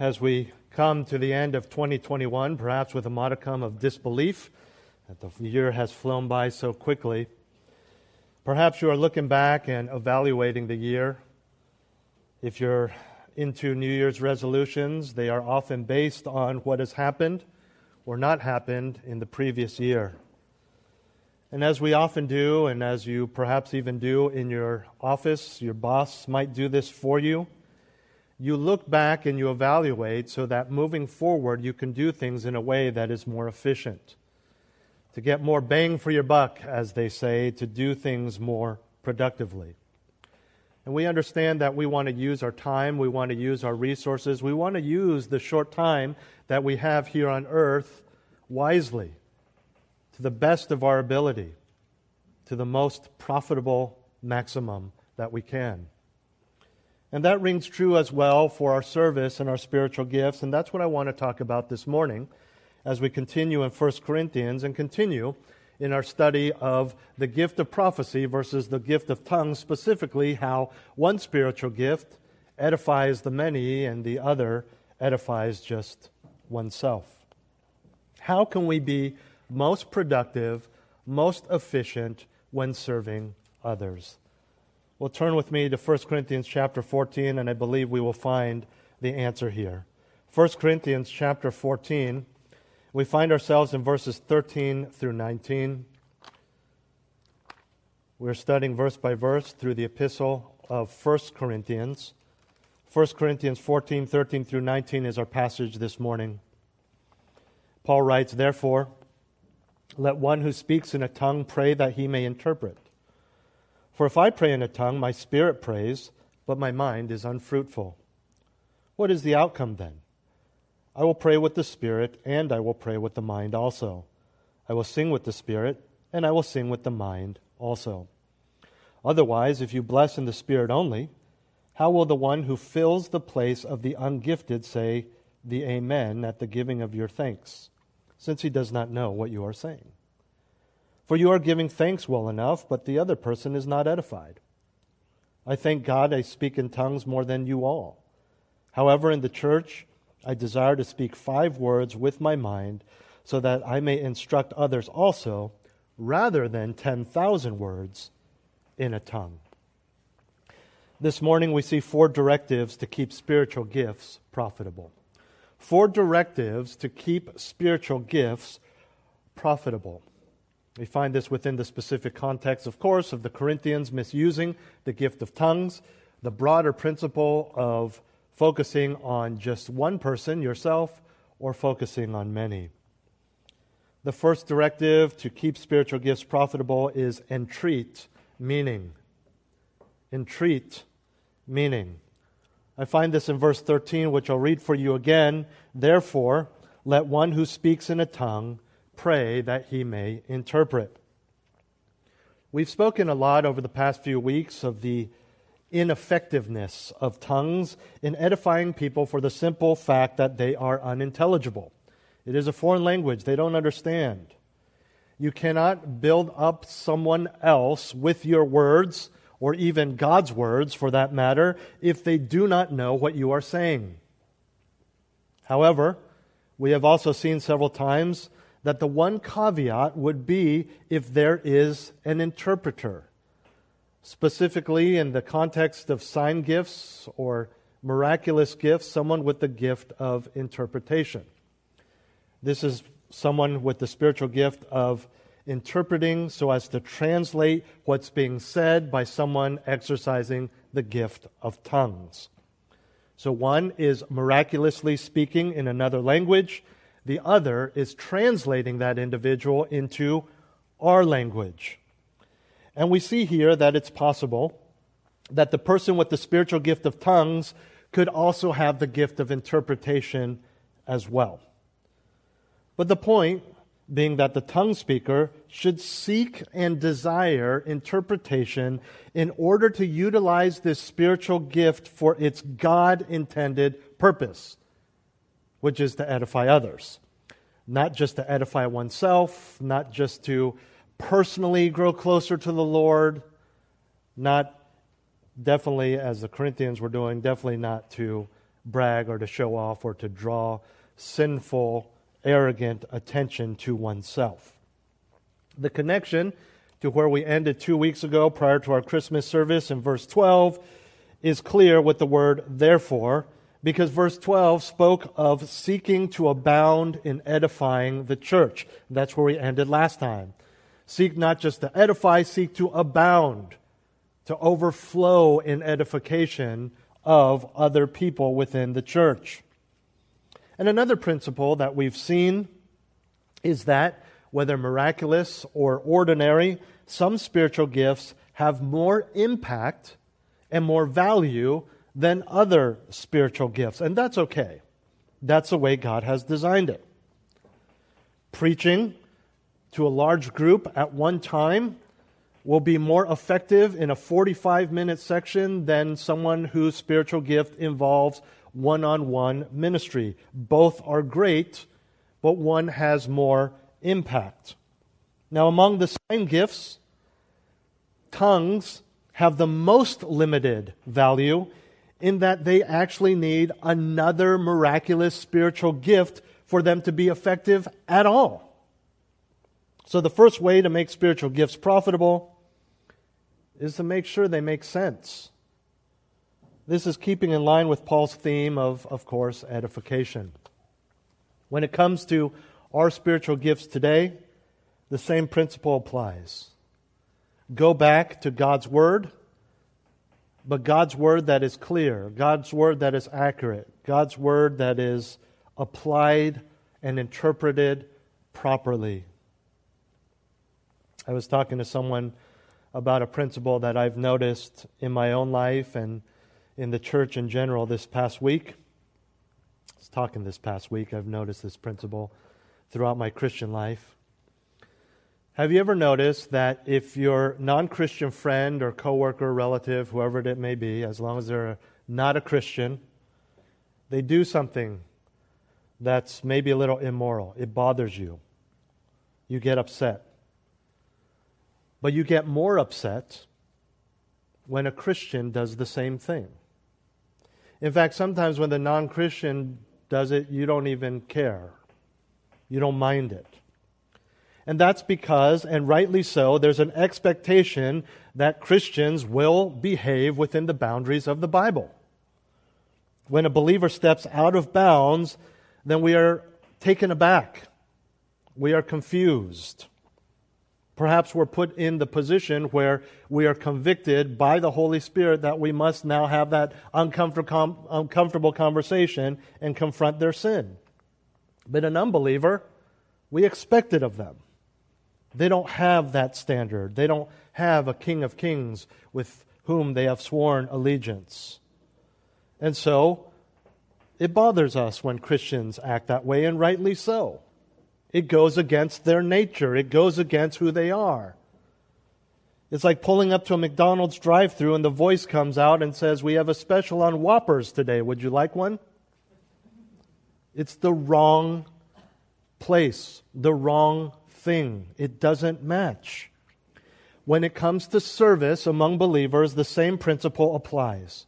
as we come to the end of 2021, perhaps with a modicum of disbelief that the year has flown by so quickly. Perhaps you are looking back and evaluating the year. If you're into New Year's resolutions, they are often based on what has happened or not happened in the previous year. And as we often do, and as you perhaps even do in your office, your boss might do this for you you look back and you evaluate so that moving forward you can do things in a way that is more efficient. To get more bang for your buck, as they say, to do things more productively. And we understand that we want to use our time, we want to use our resources, we want to use the short time that we have here on earth wisely, to the best of our ability, to the most profitable maximum that we can. And that rings true as well for our service and our spiritual gifts. And that's what I want to talk about this morning as we continue in 1 Corinthians and continue in our study of the gift of prophecy versus the gift of tongues, specifically how one spiritual gift edifies the many and the other edifies just oneself. How can we be most productive, most efficient when serving others? Well, turn with me to 1 Corinthians chapter 14, and I believe we will find the answer here. 1 Corinthians chapter 14, we find ourselves in verses 13 through 19. We're studying verse by verse through the epistle of 1 Corinthians. 1 Corinthians 14, 13 through 19 is our passage this morning. Paul writes, Therefore, let one who speaks in a tongue pray that he may interpret. For if I pray in a tongue, my spirit prays, but my mind is unfruitful. What is the outcome then? I will pray with the spirit, and I will pray with the mind also. I will sing with the spirit, and I will sing with the mind also. Otherwise, if you bless in the spirit only, how will the one who fills the place of the ungifted say the Amen at the giving of your thanks, since he does not know what you are saying? For you are giving thanks well enough, but the other person is not edified. I thank God I speak in tongues more than you all. However, in the church, I desire to speak five words with my mind so that I may instruct others also, rather than 10,000 words in a tongue. This morning, we see four directives to keep spiritual gifts profitable. Four directives to keep spiritual gifts profitable. We find this within the specific context, of course, of the Corinthians misusing the gift of tongues, the broader principle of focusing on just one person, yourself, or focusing on many. The first directive to keep spiritual gifts profitable is entreat meaning. Entreat meaning. I find this in verse 13, which I'll read for you again. Therefore, let one who speaks in a tongue pray that he may interpret. We've spoken a lot over the past few weeks of the ineffectiveness of tongues in edifying people for the simple fact that they are unintelligible. It is a foreign language, they don't understand. You cannot build up someone else with your words, or even God's words for that matter, if they do not know what you are saying. However, we have also seen several times that the one caveat would be if there is an interpreter. Specifically, in the context of sign gifts or miraculous gifts, someone with the gift of interpretation. This is someone with the spiritual gift of interpreting so as to translate what's being said by someone exercising the gift of tongues. So, one is miraculously speaking in another language, the other is translating that individual into our language. And we see here that it's possible that the person with the spiritual gift of tongues could also have the gift of interpretation as well. But the point being that the tongue speaker should seek and desire interpretation in order to utilize this spiritual gift for its God intended purpose, which is to edify others. Not just to edify oneself, not just to personally grow closer to the Lord, not definitely, as the Corinthians were doing, definitely not to brag or to show off or to draw sinful, arrogant attention to oneself. The connection to where we ended two weeks ago prior to our Christmas service in verse 12 is clear with the word therefore, because verse 12 spoke of seeking to abound in edifying the church. That's where we ended last time. Seek not just to edify, seek to abound to overflow in edification of other people within the church. And another principle that we've seen is that whether miraculous or ordinary, some spiritual gifts have more impact and more value than other spiritual gifts. And that's okay. That's the way God has designed it. Preaching to a large group at one time will be more effective in a 45 minute section than someone whose spiritual gift involves one on one ministry. Both are great, but one has more impact. Now, among the sign gifts, tongues have the most limited value in that they actually need another miraculous spiritual gift for them to be effective at all. So, the first way to make spiritual gifts profitable is to make sure they make sense. This is keeping in line with Paul's theme of, of course, edification. When it comes to our spiritual gifts today, the same principle applies. Go back to God's Word, but God's Word that is clear, God's Word that is accurate, God's Word that is applied and interpreted properly. I was talking to someone about a principle that I've noticed in my own life and in the church in general this past week. I was talking this past week, I've noticed this principle throughout my Christian life. Have you ever noticed that if your non Christian friend or coworker, relative, whoever it may be, as long as they're not a Christian, they do something that's maybe a little immoral, it bothers you, you get upset. But you get more upset when a Christian does the same thing. In fact, sometimes when the non Christian does it, you don't even care. You don't mind it. And that's because, and rightly so, there's an expectation that Christians will behave within the boundaries of the Bible. When a believer steps out of bounds, then we are taken aback. We are confused. Perhaps we're put in the position where we are convicted by the Holy Spirit that we must now have that uncomfortable conversation and confront their sin. But an unbeliever, we expect it of them. They don't have that standard. They don't have a King of Kings with whom they have sworn allegiance. And so, it bothers us when Christians act that way, and rightly so. It goes against their nature, it goes against who they are. It's like pulling up to a McDonald's drive through and the voice comes out and says, We have a special on Whoppers today. Would you like one? It's the wrong place, the wrong thing. It doesn't match. When it comes to service among believers, the same principle applies.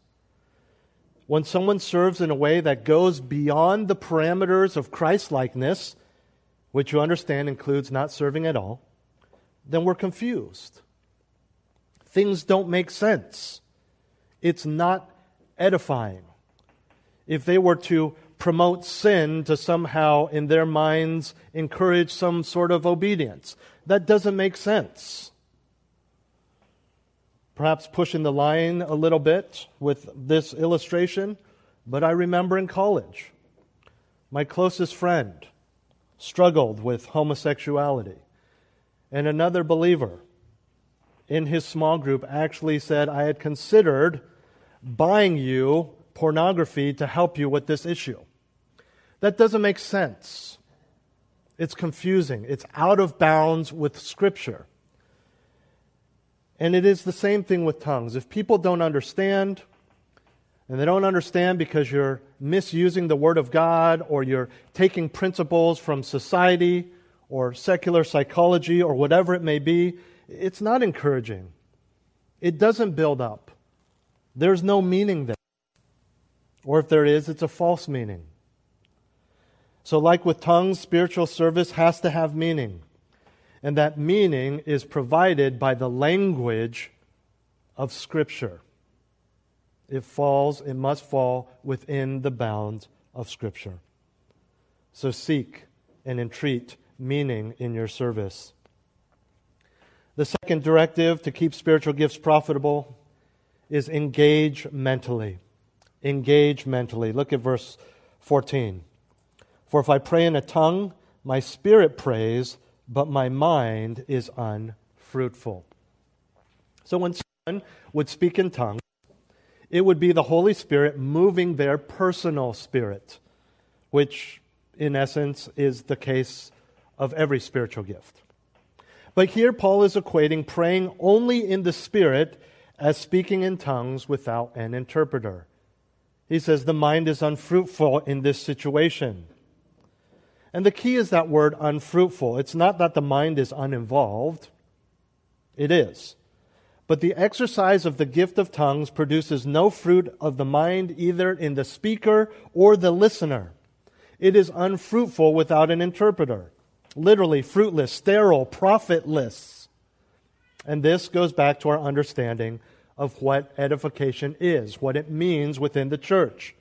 When someone serves in a way that goes beyond the parameters of Christlikeness, which you understand includes not serving at all, then we're confused. Things don't make sense. It's not edifying. If they were to promote sin to somehow, in their minds, encourage some sort of obedience, that doesn't make sense. Perhaps pushing the line a little bit with this illustration, but I remember in college, my closest friend struggled with homosexuality. And another believer in his small group actually said, I had considered buying you pornography to help you with this issue. That doesn't make sense. It's confusing. It's out of bounds with Scripture. And it is the same thing with tongues. If people don't understand, and they don't understand because you're misusing the Word of God or you're taking principles from society or secular psychology or whatever it may be, it's not encouraging. It doesn't build up. There's no meaning there. Or if there is, it's a false meaning. So, like with tongues, spiritual service has to have meaning. And that meaning is provided by the language of Scripture. It falls, it must fall within the bounds of Scripture. So, seek and entreat meaning in your service. The second directive to keep spiritual gifts profitable is engage mentally. Engage mentally. Look at verse 14. For if I pray in a tongue, my spirit prays, but my mind is unfruitful. So when someone would speak in tongues, it would be the Holy Spirit moving their personal spirit, which in essence is the case of every spiritual gift. But here Paul is equating praying only in the Spirit as speaking in tongues without an interpreter. He says the mind is unfruitful in this situation. And the key is that word unfruitful. It's not that the mind is uninvolved, it is. But the exercise of the gift of tongues produces no fruit of the mind either in the speaker or the listener. It is unfruitful without an interpreter literally fruitless, sterile, profitless. And this goes back to our understanding of what edification is, what it means within the church.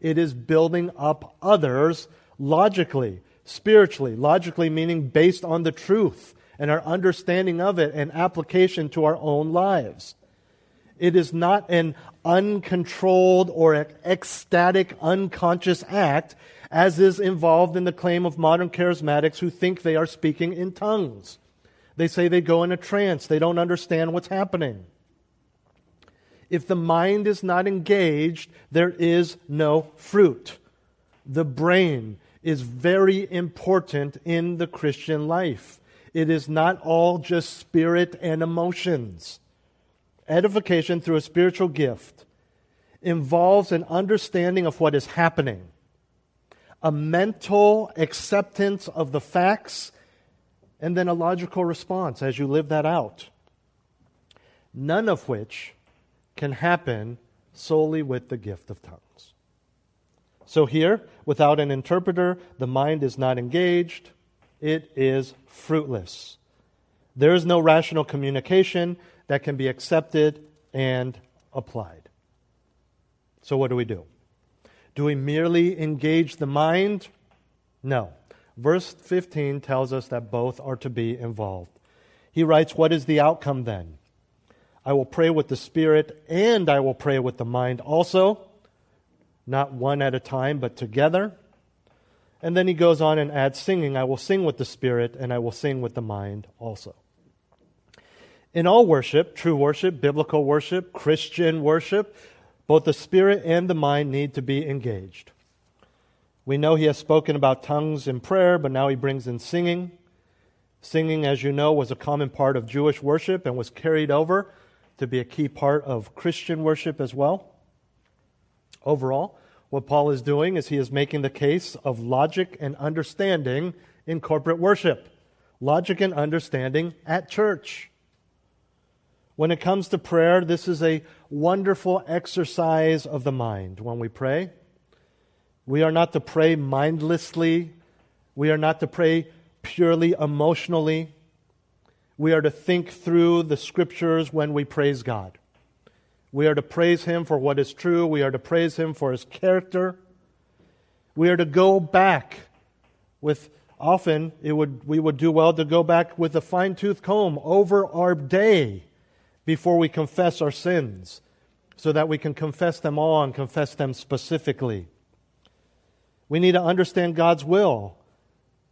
It is building up others logically, spiritually, logically meaning based on the truth and our understanding of it and application to our own lives. It is not an uncontrolled or ecstatic, unconscious act as is involved in the claim of modern charismatics who think they are speaking in tongues. They say they go in a trance, they don't understand what's happening. If the mind is not engaged, there is no fruit. The brain is very important in the Christian life. It is not all just spirit and emotions. Edification through a spiritual gift involves an understanding of what is happening a mental acceptance of the facts, and then a logical response as you live that out. None of which can happen solely with the gift of tongues. So, here, without an interpreter, the mind is not engaged, it is fruitless. There is no rational communication that can be accepted and applied. So, what do we do? Do we merely engage the mind? No. Verse 15 tells us that both are to be involved. He writes, What is the outcome then? I will pray with the Spirit and I will pray with the mind also, not one at a time, but together. And then he goes on and adds singing. I will sing with the Spirit and I will sing with the mind also. In all worship, true worship, biblical worship, Christian worship, both the spirit and the mind need to be engaged. We know he has spoken about tongues in prayer, but now he brings in singing. Singing, as you know, was a common part of Jewish worship and was carried over to be a key part of Christian worship as well. Overall, what Paul is doing is he is making the case of logic and understanding in corporate worship, logic and understanding at church. When it comes to prayer, this is a wonderful exercise of the mind when we pray. We are not to pray mindlessly. We are not to pray purely emotionally. We are to think through the scriptures when we praise God. We are to praise Him for what is true. We are to praise Him for His character. We are to go back with, often it would, we would do well to go back with a fine tooth comb over our day before we confess our sins so that we can confess them all and confess them specifically. We need to understand God's will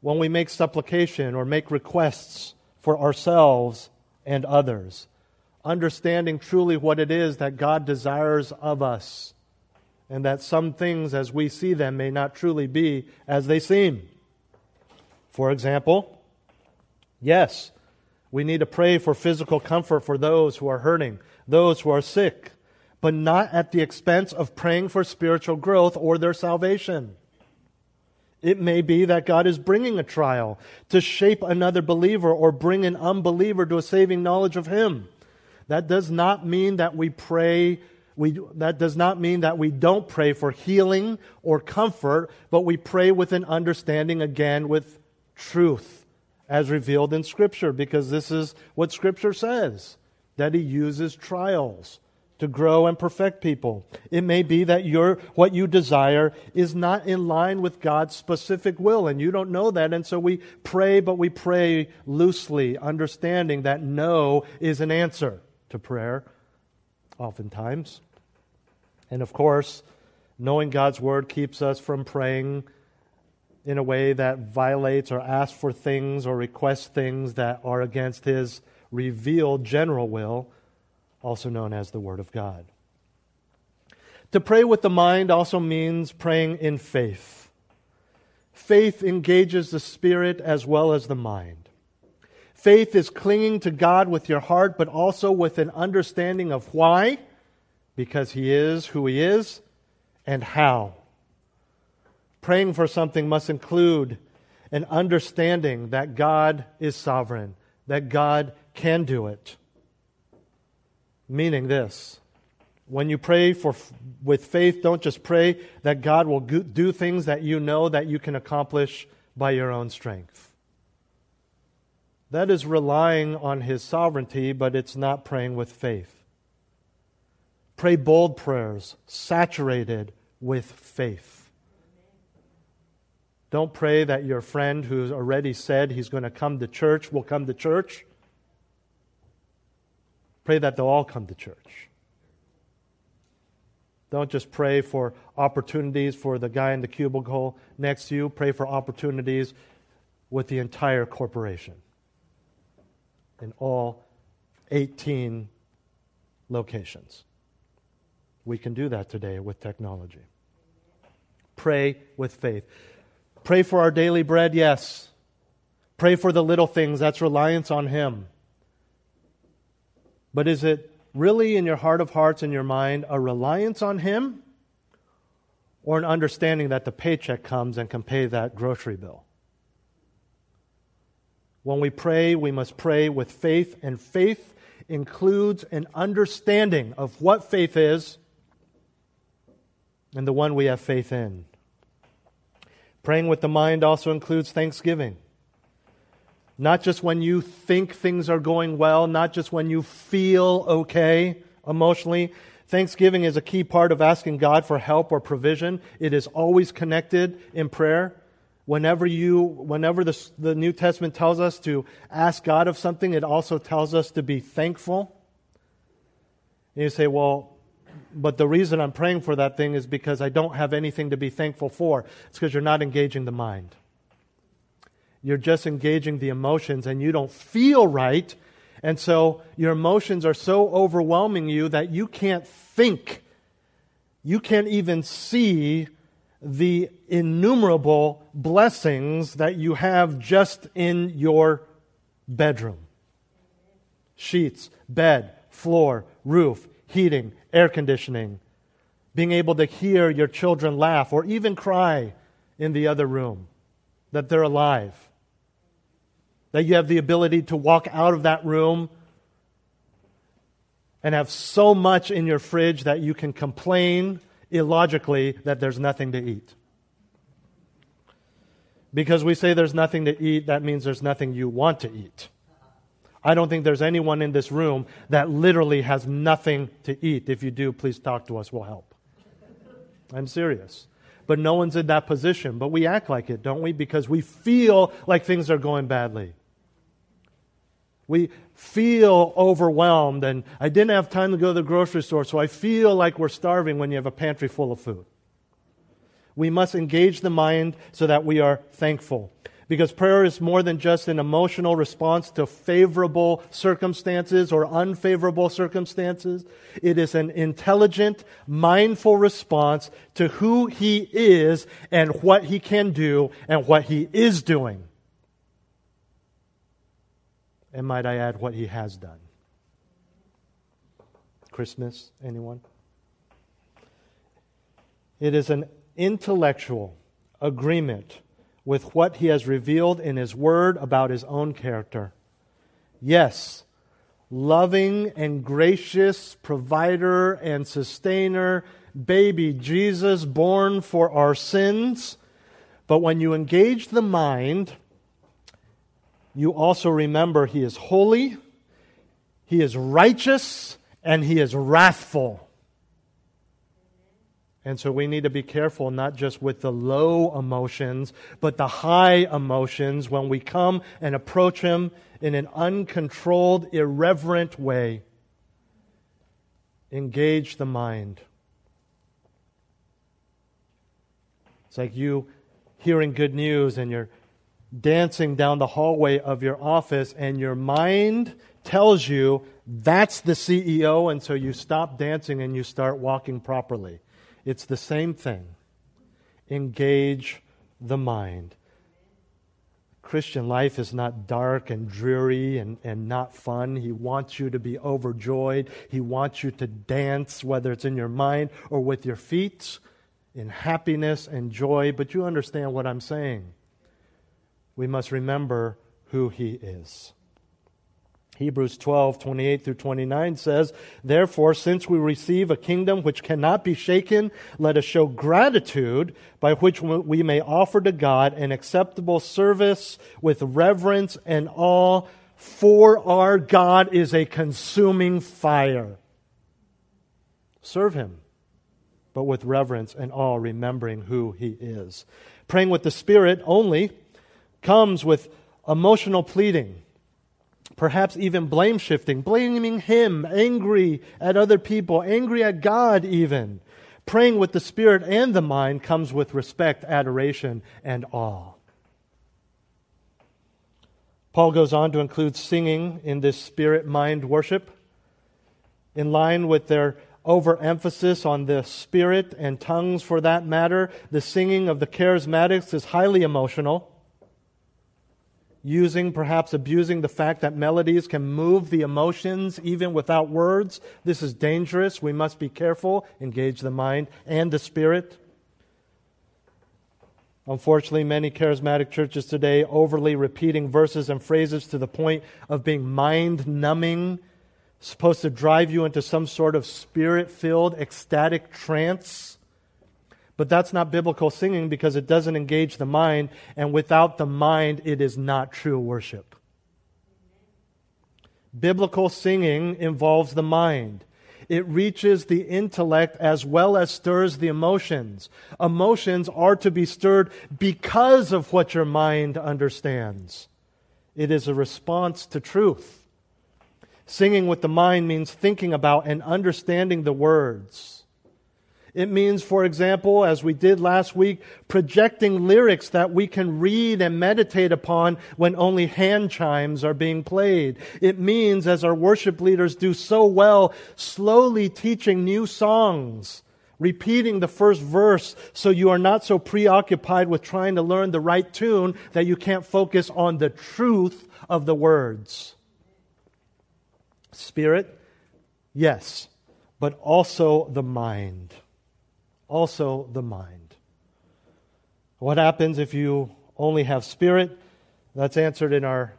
when we make supplication or make requests for ourselves and others. Understanding truly what it is that God desires of us, and that some things as we see them may not truly be as they seem. For example, yes, we need to pray for physical comfort for those who are hurting, those who are sick, but not at the expense of praying for spiritual growth or their salvation. It may be that God is bringing a trial to shape another believer or bring an unbeliever to a saving knowledge of Him. That does not mean that we pray, we, that does not mean that we don't pray for healing or comfort, but we pray with an understanding again with truth as revealed in Scripture, because this is what Scripture says that He uses trials to grow and perfect people. It may be that your what you desire is not in line with God's specific will and you don't know that and so we pray but we pray loosely understanding that no is an answer to prayer oftentimes. And of course, knowing God's word keeps us from praying in a way that violates or asks for things or requests things that are against his revealed general will also known as the Word of God. To pray with the mind also means praying in faith. Faith engages the spirit as well as the mind. Faith is clinging to God with your heart, but also with an understanding of why, because He is who He is, and how. Praying for something must include an understanding that God is sovereign, that God can do it. Meaning this when you pray for, with faith, don't just pray that God will do things that you know that you can accomplish by your own strength. That is relying on His sovereignty, but it's not praying with faith. Pray bold prayers, saturated with faith. Don't pray that your friend who's already said he's going to come to church will come to church. Pray that they'll all come to church. Don't just pray for opportunities for the guy in the cubicle next to you. Pray for opportunities with the entire corporation in all 18 locations. We can do that today with technology. Pray with faith. Pray for our daily bread, yes. Pray for the little things. That's reliance on Him. But is it really in your heart of hearts and your mind a reliance on Him or an understanding that the paycheck comes and can pay that grocery bill? When we pray, we must pray with faith, and faith includes an understanding of what faith is and the one we have faith in. Praying with the mind also includes thanksgiving. Not just when you think things are going well, not just when you feel okay emotionally. Thanksgiving is a key part of asking God for help or provision. It is always connected in prayer. Whenever you, whenever the, the New Testament tells us to ask God of something, it also tells us to be thankful. And you say, well, but the reason I'm praying for that thing is because I don't have anything to be thankful for. It's because you're not engaging the mind you're just engaging the emotions and you don't feel right. And so your emotions are so overwhelming you that you can't think. You can't even see the innumerable blessings that you have just in your bedroom. Sheets, bed, floor, roof, heating, air conditioning, being able to hear your children laugh or even cry in the other room, that they're alive. That you have the ability to walk out of that room and have so much in your fridge that you can complain illogically that there's nothing to eat. Because we say there's nothing to eat, that means there's nothing you want to eat. I don't think there's anyone in this room that literally has nothing to eat. If you do, please talk to us, we'll help. I'm serious. But no one's in that position. But we act like it, don't we? Because we feel like things are going badly. We feel overwhelmed, and I didn't have time to go to the grocery store, so I feel like we're starving when you have a pantry full of food. We must engage the mind so that we are thankful. Because prayer is more than just an emotional response to favorable circumstances or unfavorable circumstances. It is an intelligent, mindful response to who He is and what He can do and what He is doing. And might I add, what He has done. Christmas, anyone? It is an intellectual agreement with what he has revealed in his word about his own character. Yes, loving and gracious provider and sustainer, baby Jesus born for our sins. But when you engage the mind, you also remember he is holy, he is righteous, and he is wrathful. And so we need to be careful not just with the low emotions, but the high emotions when we come and approach Him in an uncontrolled, irreverent way. Engage the mind. It's like you hearing good news and you're dancing down the hallway of your office, and your mind tells you that's the CEO, and so you stop dancing and you start walking properly. It's the same thing. Engage the mind. Christian life is not dark and dreary and, and not fun. He wants you to be overjoyed. He wants you to dance, whether it's in your mind or with your feet, in happiness and joy. But you understand what I'm saying. We must remember who He is. Hebrews 12, 28 through 29 says, Therefore, since we receive a kingdom which cannot be shaken, let us show gratitude by which we may offer to God an acceptable service with reverence and awe, for our God is a consuming fire. Serve Him, but with reverence and awe, remembering who He is. Praying with the Spirit only comes with emotional pleading perhaps even blame shifting, blaming Him, angry at other people, angry at God, even. Praying with the Spirit and the mind comes with respect, adoration, and awe. Paul goes on to include singing in this spirit mind worship. In line with their overemphasis on the spirit and tongues for that matter, the singing of the charismatics is highly emotional using, perhaps abusing the fact that melodies can move the emotions even without words. This is dangerous. We must be careful, engage the mind and the spirit. Unfortunately, many charismatic churches today overly repeating verses and phrases to the point of being mind numbing, supposed to drive you into some sort of spirit filled, ecstatic trance. But that's not biblical singing because it doesn't engage the mind, and without the mind, it is not true worship. Biblical singing involves the mind. It reaches the intellect as well as stirs the emotions. Emotions are to be stirred because of what your mind understands. It is a response to truth. Singing with the mind means thinking about and understanding the words. It means, for example, as we did last week, projecting lyrics that we can read and meditate upon when only hand chimes are being played. It means, as our worship leaders do so well, slowly teaching new songs, repeating the first verse so you are not so preoccupied with trying to learn the right tune that you can't focus on the truth of the words. Spirit, yes, but also the mind also the mind. What happens if you only have spirit? That's answered in our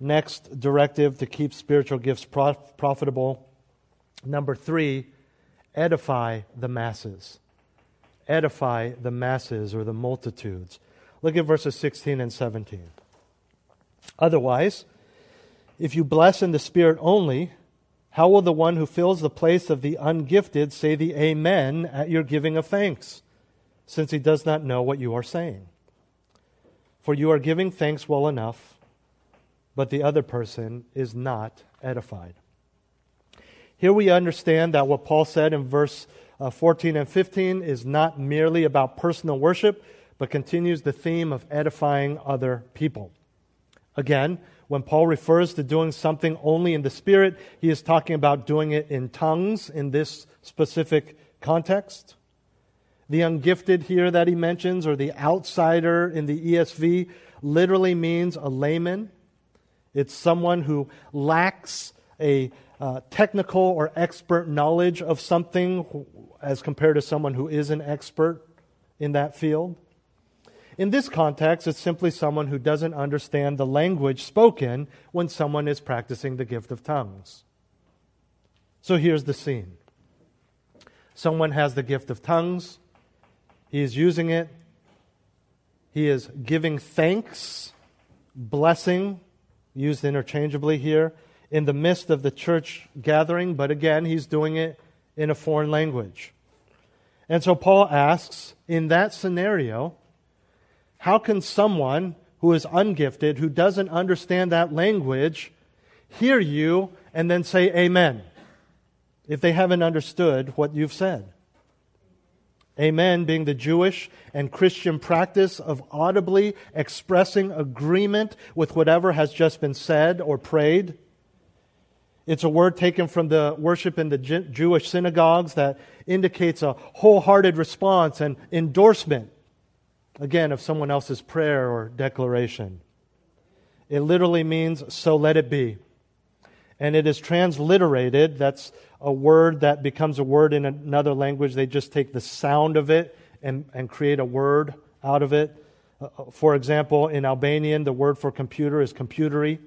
next directive to keep spiritual gifts prof- profitable. Number three, edify the masses. Edify the masses or the multitudes. Look at verses 16 and 17. Otherwise, if you bless in the Spirit only, how will the one who fills the place of the ungifted say the Amen at your giving of thanks, since he does not know what you are saying? For you are giving thanks well enough, but the other person is not edified. Here we understand that what Paul said in verse uh, 14 and 15 is not merely about personal worship, but continues the theme of edifying other people. Again, when Paul refers to doing something only in the Spirit, he is talking about doing it in tongues in this specific context. The ungifted here that he mentions, or the outsider in the ESV, literally means a layman. It's someone who lacks a uh, technical or expert knowledge of something as compared to someone who is an expert in that field. In this context, it's simply someone who doesn't understand the language spoken when someone is practicing the gift of tongues. So here's the scene someone has the gift of tongues, he is using it, he is giving thanks, blessing, used interchangeably here, in the midst of the church gathering, but again, he's doing it in a foreign language. And so Paul asks, in that scenario, how can someone who is ungifted, who doesn't understand that language, hear you and then say amen if they haven't understood what you've said? Amen being the Jewish and Christian practice of audibly expressing agreement with whatever has just been said or prayed. It's a word taken from the worship in the Jewish synagogues that indicates a wholehearted response and endorsement again, of someone else's prayer or declaration. It literally means, so let it be. And it is transliterated. That's a word that becomes a word in another language. They just take the sound of it and, and create a word out of it. Uh, uh for example, in Albanian, the word for computer is computeri.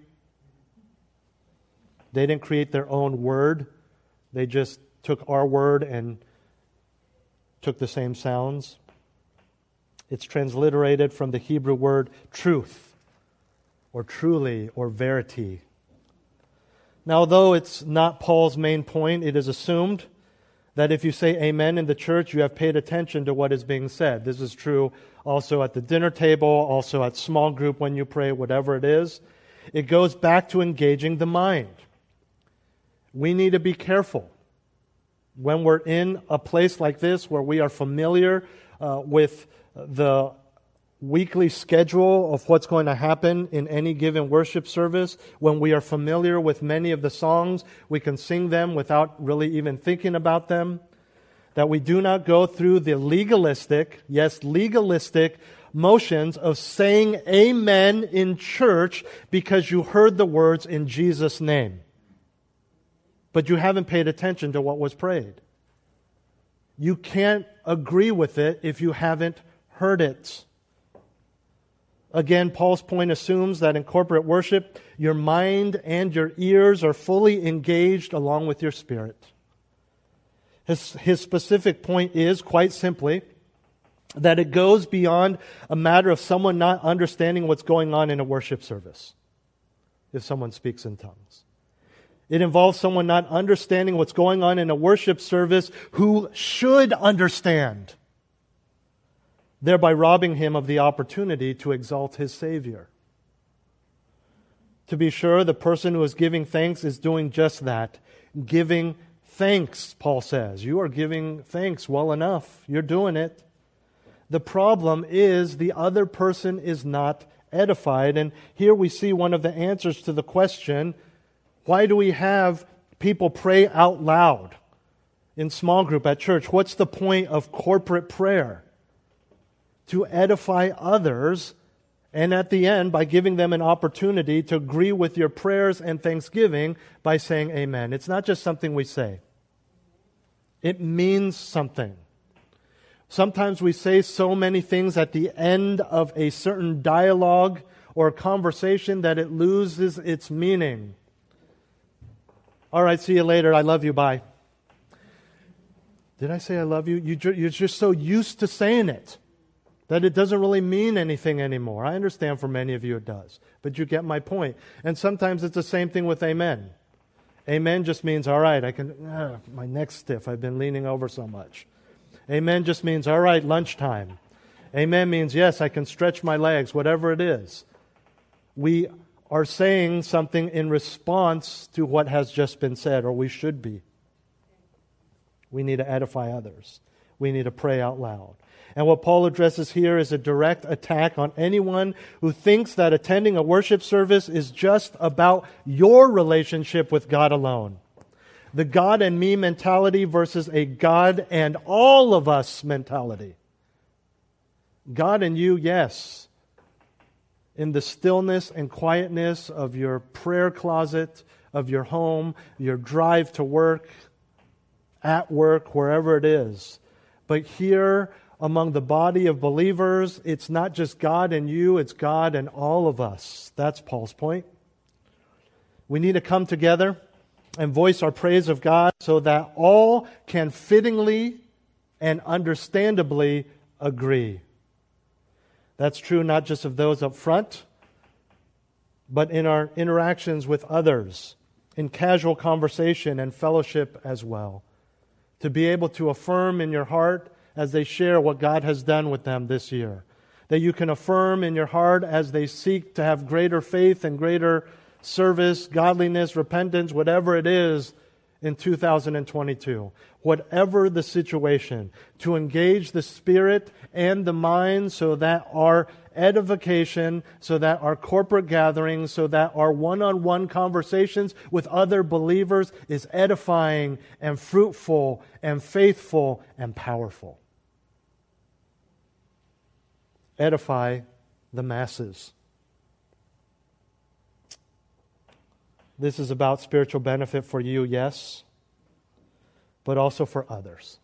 They didn't create their own word, they just took our word and took the same sounds. It's transliterated from the Hebrew word truth, or truly, or verity. Now, although it's not Paul's main point, it is assumed that if you say amen in the church, you have paid attention to what is being said. This is true also at the dinner table, also at small group when you pray, whatever it is. It goes back to engaging the mind. We need to be careful when we're in a place like this where we are familiar uh, with the weekly schedule of what's going to happen in any given worship service. When we are familiar with many of the songs, we can sing them without really even thinking about them. That we do not go through the legalistic, yes, legalistic motions of saying amen in church because you heard the words in Jesus' name. But you haven't paid attention to what was prayed. You can't agree with it if you haven't heard it. Again, Paul's point assumes that in corporate worship, your mind and your ears are fully engaged along with your spirit. His, his specific point is, quite simply, that it goes beyond a matter of someone not understanding what's going on in a worship service if someone speaks in tongues. It involves someone not understanding what's going on in a worship service who should understand thereby robbing him of the opportunity to exalt his Savior. To be sure, the person who is giving thanks is doing just that. Giving thanks, Paul says. You are giving thanks well enough. You're doing it. The problem is the other person is not edified. And here we see one of the answers to the question why do we have people pray out loud in small group at church? What's the point of corporate prayer? to edify others, and at the end, by giving them an opportunity to agree with your prayers and thanksgiving by saying amen. It's not just something we say, it means something. Sometimes we say so many things at the end of a certain dialogue or conversation that it loses its meaning. All right, see you later. I love you. Bye. Did I say I love you? You're just so used to saying it that it doesn't really mean anything anymore. I understand for many of you it does, but you get my point. And sometimes it's the same thing with amen. Amen just means, all right, I can, uh, my neck's stiff. I've been leaning over so much. Amen just means, all right, lunchtime. Amen means, yes, I can stretch my legs, whatever it is. We are saying something in response to what has just been said, or we should be. We need to edify others. we need to pray out loud. And what Paul addresses here is a direct attack on anyone who thinks that attending a worship service is just about your relationship with God alone. The God and me mentality versus a God and all of us mentality. God and you, yes. In the stillness and quietness of your prayer closet, of your home, your drive to work, at work, wherever it is. But here, among the body of believers, it's not just God and you, it's God and all of us. That's Paul's point. We need to come together and voice our praise of God so that all can fittingly and understandably agree. That's true not just of those up front, but in our interactions with others, in casual conversation and fellowship as well. To be able to affirm in your heart as they share what God has done with them this year. That you can affirm in your heart as they seek to have greater faith and greater service, godliness, repentance, whatever it is in 2022. Whatever the situation, to engage the spirit and the mind so that our edification, so that our corporate gatherings, so that our one on one conversations with other believers is edifying and fruitful and faithful and powerful. Edify the masses. This is about spiritual benefit for you, yes, but also for others.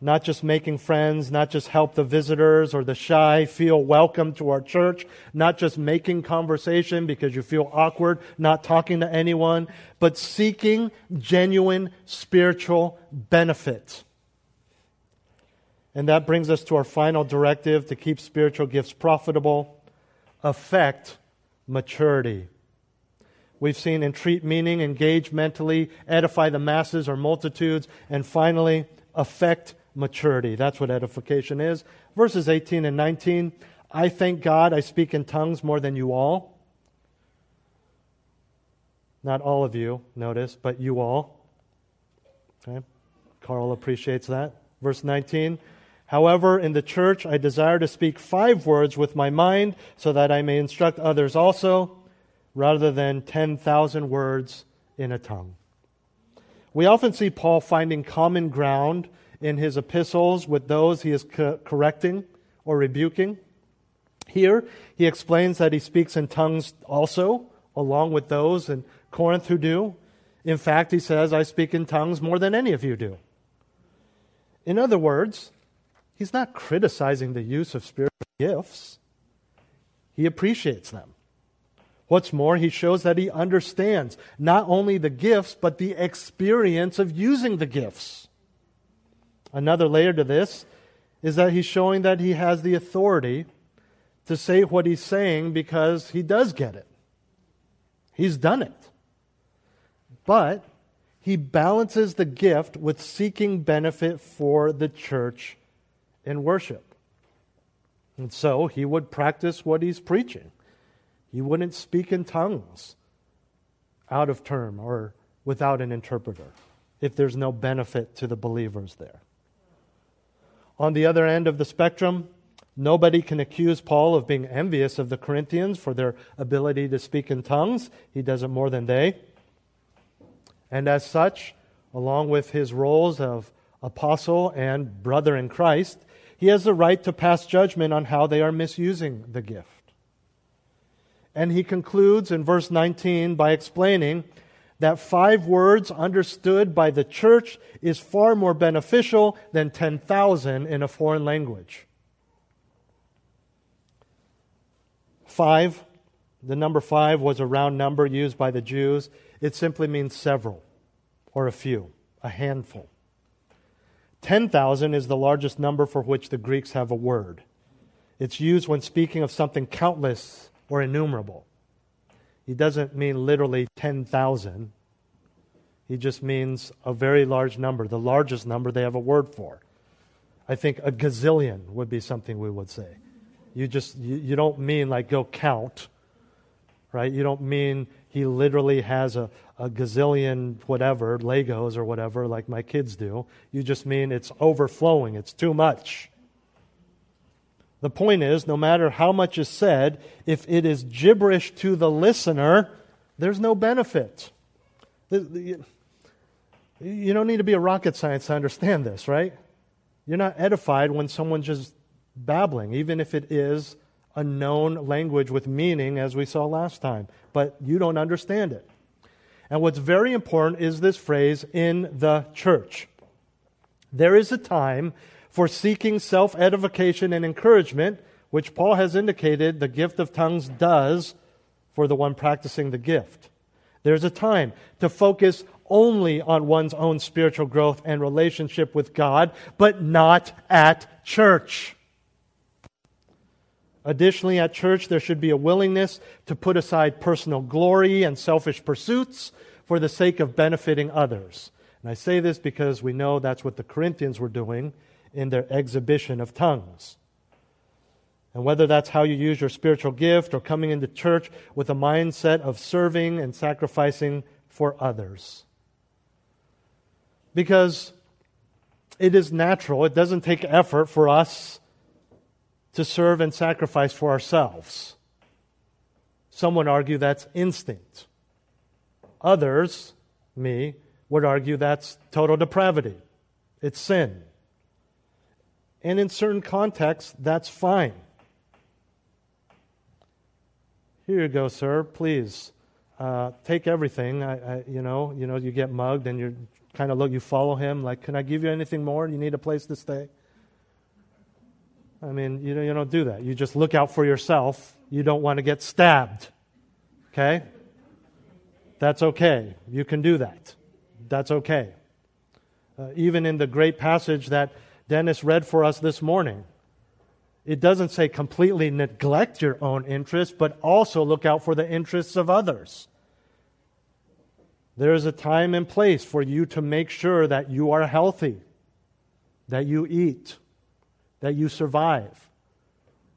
Not just making friends, not just help the visitors or the shy feel welcome to our church, not just making conversation because you feel awkward not talking to anyone, but seeking genuine spiritual benefit. And that brings us to our final directive to keep spiritual gifts profitable affect maturity. We've seen entreat meaning, engage mentally, edify the masses or multitudes, and finally, affect maturity. That's what edification is. Verses 18 and 19 I thank God I speak in tongues more than you all. Not all of you, notice, but you all. Okay? Carl appreciates that. Verse 19 However, in the church I desire to speak five words with my mind so that I may instruct others also rather than 10,000 words in a tongue. We often see Paul finding common ground in his epistles with those he is co- correcting or rebuking. Here, he explains that he speaks in tongues also, along with those in Corinth who do. In fact, he says, I speak in tongues more than any of you do. In other words, he's not criticizing the use of spiritual gifts, he appreciates them. What's more, he shows that he understands not only the gifts, but the experience of using the gifts. Another layer to this is that he's showing that he has the authority to say what he's saying because he does get it. He's done it. But he balances the gift with seeking benefit for the church in worship. And so he would practice what he's preaching. You wouldn't speak in tongues out of term or without an interpreter if there's no benefit to the believers there. On the other end of the spectrum, nobody can accuse Paul of being envious of the Corinthians for their ability to speak in tongues. He does it more than they. And as such, along with his roles of apostle and brother in Christ, he has the right to pass judgment on how they are misusing the gift. And he concludes in verse 19 by explaining that five words understood by the church is far more beneficial than 10,000 in a foreign language. Five, the number five was a round number used by the Jews. It simply means several or a few, a handful. 10,000 is the largest number for which the Greeks have a word. It's used when speaking of something countless or innumerable. He doesn't mean literally 10,000. He just means a very large number, the largest number they have a word for. I think a gazillion would be something we would say. You just you, you don't mean like go count, right? You don't mean he literally has a, a gazillion whatever, Legos or whatever, like my kids do. You just mean it's overflowing, it's too much. The point is, no matter how much is said, if it is gibberish to the listener, there's no benefit. You don't need to be a rocket science to understand this, right? You're not edified when someone's just babbling, even if it is a known language with meaning, as we saw last time, but you don't understand it. And what's very important is this phrase, in the church. There is a time for seeking self edification and encouragement, which Paul has indicated the gift of tongues does for the one practicing the gift. There's a time to focus only on one's own spiritual growth and relationship with God, but not at church. Additionally, at church, there should be a willingness to put aside personal glory and selfish pursuits for the sake of benefiting others. And I say this because we know that's what the Corinthians were doing in their exhibition of tongues. And whether that's how you use your spiritual gift or coming into church with a mindset of serving and sacrificing for others. Because it is natural, it doesn't take effort for us to serve and sacrifice for ourselves. Some would argue that's instinct. Others, me, would argue that's total depravity. It's sin. And in certain contexts, that's fine. Here you go, sir. Please uh, take everything. I, I, you know, you know, you get mugged, and you kind of look. You follow him. Like, can I give you anything more? You need a place to stay. I mean, you, know, you don't do that. You just look out for yourself. You don't want to get stabbed. Okay? That's okay. You can do that. That's okay. Uh, even in the great passage that Dennis read for us this morning, it doesn't say completely neglect your own interests, but also look out for the interests of others. There is a time and place for you to make sure that you are healthy, that you eat, that you survive,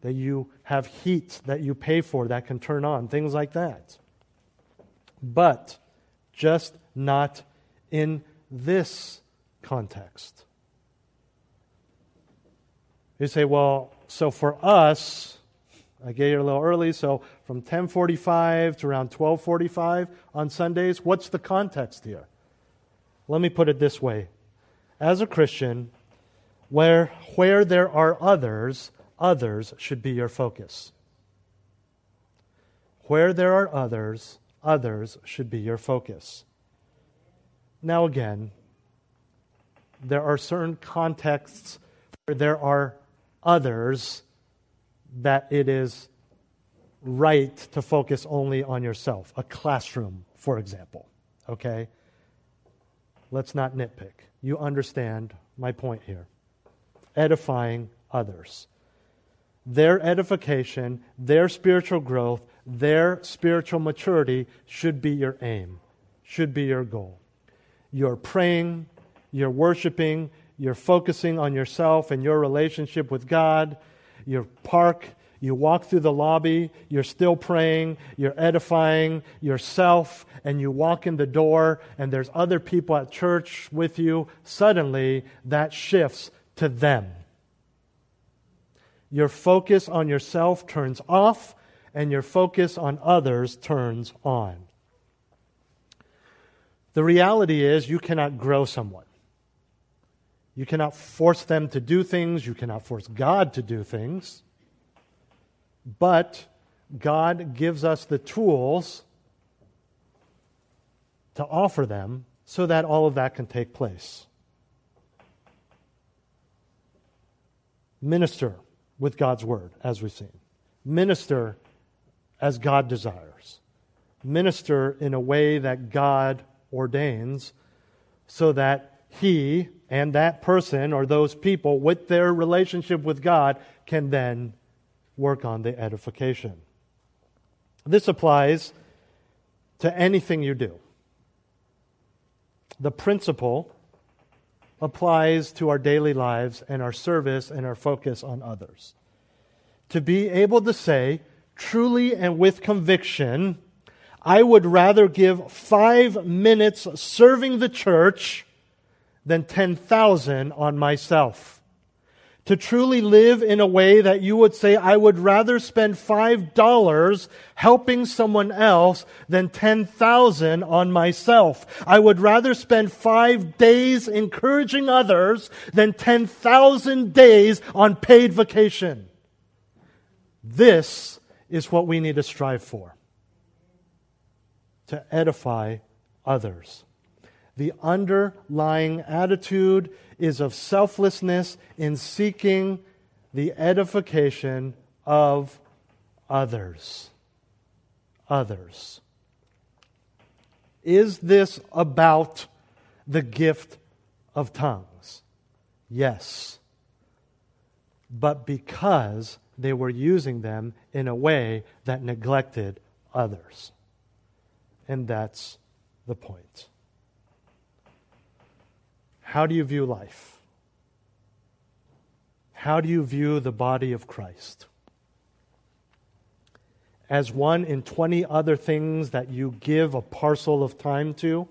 that you have heat that you pay for that can turn on, things like that. But just not in this context. You say, well, so for us, I get here a little early, so from 10:45 to around 12:45 on Sundays, what's the context here? Let me put it this way. As a Christian, where, where there are others, others should be your focus. Where there are others, others should be your focus. Now, again, there are certain contexts where there are others that it is right to focus only on yourself. A classroom, for example. Okay? Let's not nitpick. You understand my point here edifying others. Their edification, their spiritual growth, their spiritual maturity should be your aim, should be your goal. You're praying, you're worshiping, you're focusing on yourself and your relationship with God. You park, you walk through the lobby, you're still praying, you're edifying yourself, and you walk in the door, and there's other people at church with you. Suddenly, that shifts to them. Your focus on yourself turns off, and your focus on others turns on. The reality is, you cannot grow someone. You cannot force them to do things. You cannot force God to do things. But God gives us the tools to offer them so that all of that can take place. Minister with God's word, as we've seen. Minister as God desires. Minister in a way that God ordains so that he and that person or those people with their relationship with God can then work on the edification. This applies to anything you do. The principle applies to our daily lives and our service and our focus on others. To be able to say, truly and with conviction, I would rather give five minutes serving the church than 10,000 on myself to truly live in a way that you would say, I would rather spend $5 helping someone else than 10,000 on myself. I would rather spend five days encouraging others than 10,000 days on paid vacation. This is what we need to strive for. To edify others. The underlying attitude is of selflessness in seeking the edification of others. Others. Is this about the gift of tongues? Yes. But because they were using them in a way that neglected others. And that's the point. How do you view life? How do you view the body of Christ? As one in 20 other things that you give a parcel of time to?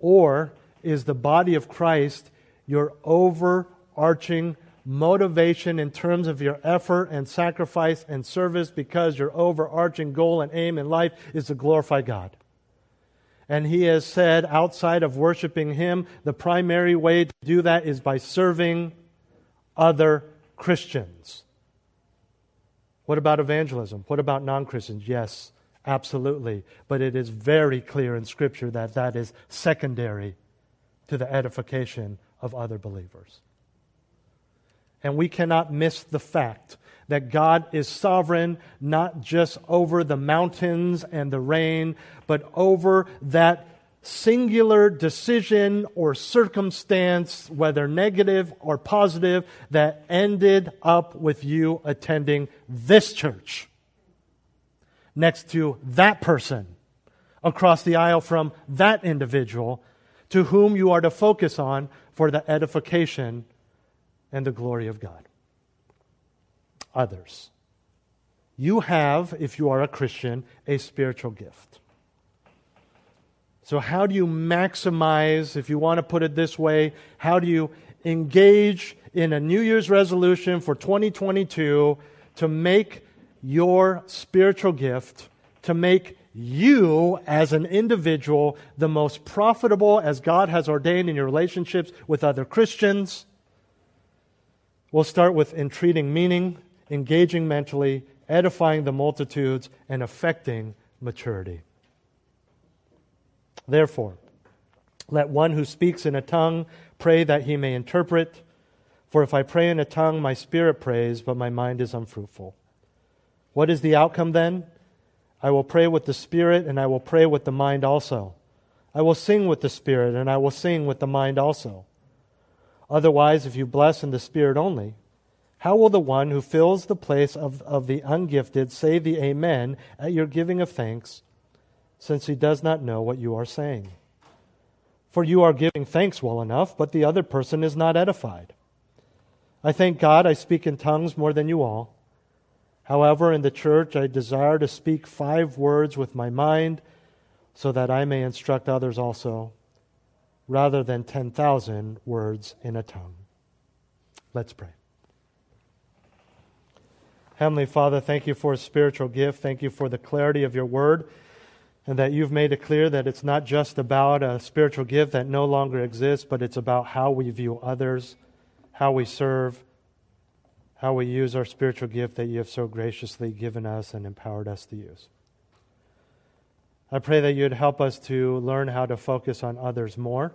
Or is the body of Christ your overarching motivation in terms of your effort and sacrifice and service because your overarching goal and aim in life is to glorify God? And he has said, outside of worshiping him, the primary way to do that is by serving other Christians. What about evangelism? What about non Christians? Yes, absolutely. But it is very clear in Scripture that that is secondary to the edification of other believers. And we cannot miss the fact that God is sovereign not just over the mountains and the rain, but over that singular decision or circumstance, whether negative or positive, that ended up with you attending this church next to that person across the aisle from that individual to whom you are to focus on for the edification and the glory of God others. You have, if you are a Christian, a spiritual gift. So, how do you maximize, if you want to put it this way, how do you engage in a New Year's resolution for 2022 to make your spiritual gift, to make you as an individual the most profitable as God has ordained in your relationships with other Christians? We'll start with entreating meaning engaging mentally, edifying the multitudes, and affecting maturity. Therefore, let one who speaks in a tongue pray that he may interpret. For if I pray in a tongue, my spirit prays, but my mind is unfruitful. What is the outcome then? I will pray with the spirit, and I will pray with the mind also. I will sing with the spirit, and I will sing with the mind also. Otherwise, if you bless in the spirit only, how will the one who fills the place of, of the ungifted say the Amen at your giving of thanks, since he does not know what you are saying? For you are giving thanks well enough, but the other person is not edified. I thank God I speak in tongues more than you all. However, in the church I desire to speak five words with my mind, so that I may instruct others also, rather than 10,000 words in a tongue. Let's pray. Heavenly Father, thank you for a spiritual gift. Thank you for the clarity of your word and that you've made it clear that it's not just about a spiritual gift that no longer exists, but it's about how we view others, how we serve, how we use our spiritual gift that you have so graciously given us and empowered us to use. I pray that you'd help us to learn how to focus on others more,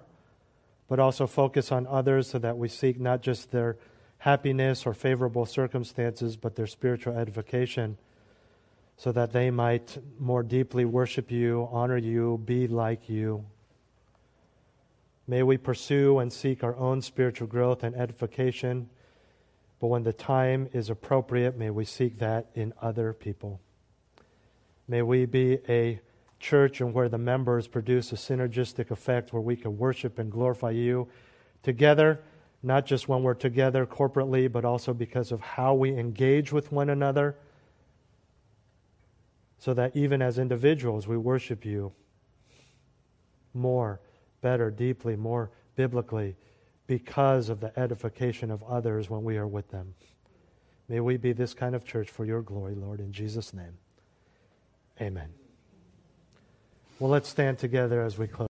but also focus on others so that we seek not just their happiness or favorable circumstances, but their spiritual edification, so that they might more deeply worship you, honor you, be like you. May we pursue and seek our own spiritual growth and edification, but when the time is appropriate, may we seek that in other people. May we be a church and where the members produce a synergistic effect where we can worship and glorify you together not just when we're together corporately, but also because of how we engage with one another, so that even as individuals we worship you more, better, deeply, more biblically because of the edification of others when we are with them. May we be this kind of church for your glory, Lord, in Jesus' name. Amen. Well, let's stand together as we close.